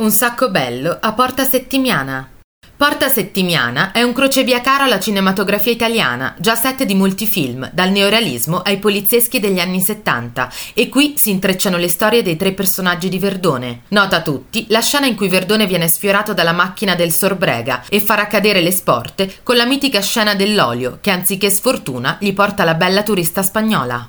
Un sacco bello a Porta Settimiana. Porta Settimiana è un crocevia caro alla cinematografia italiana, già set di molti film, dal neorealismo ai polizieschi degli anni 70, e qui si intrecciano le storie dei tre personaggi di Verdone. Nota a tutti la scena in cui Verdone viene sfiorato dalla macchina del Sorbrega e farà cadere le sporte con la mitica scena dell'olio che anziché sfortuna gli porta la bella turista spagnola.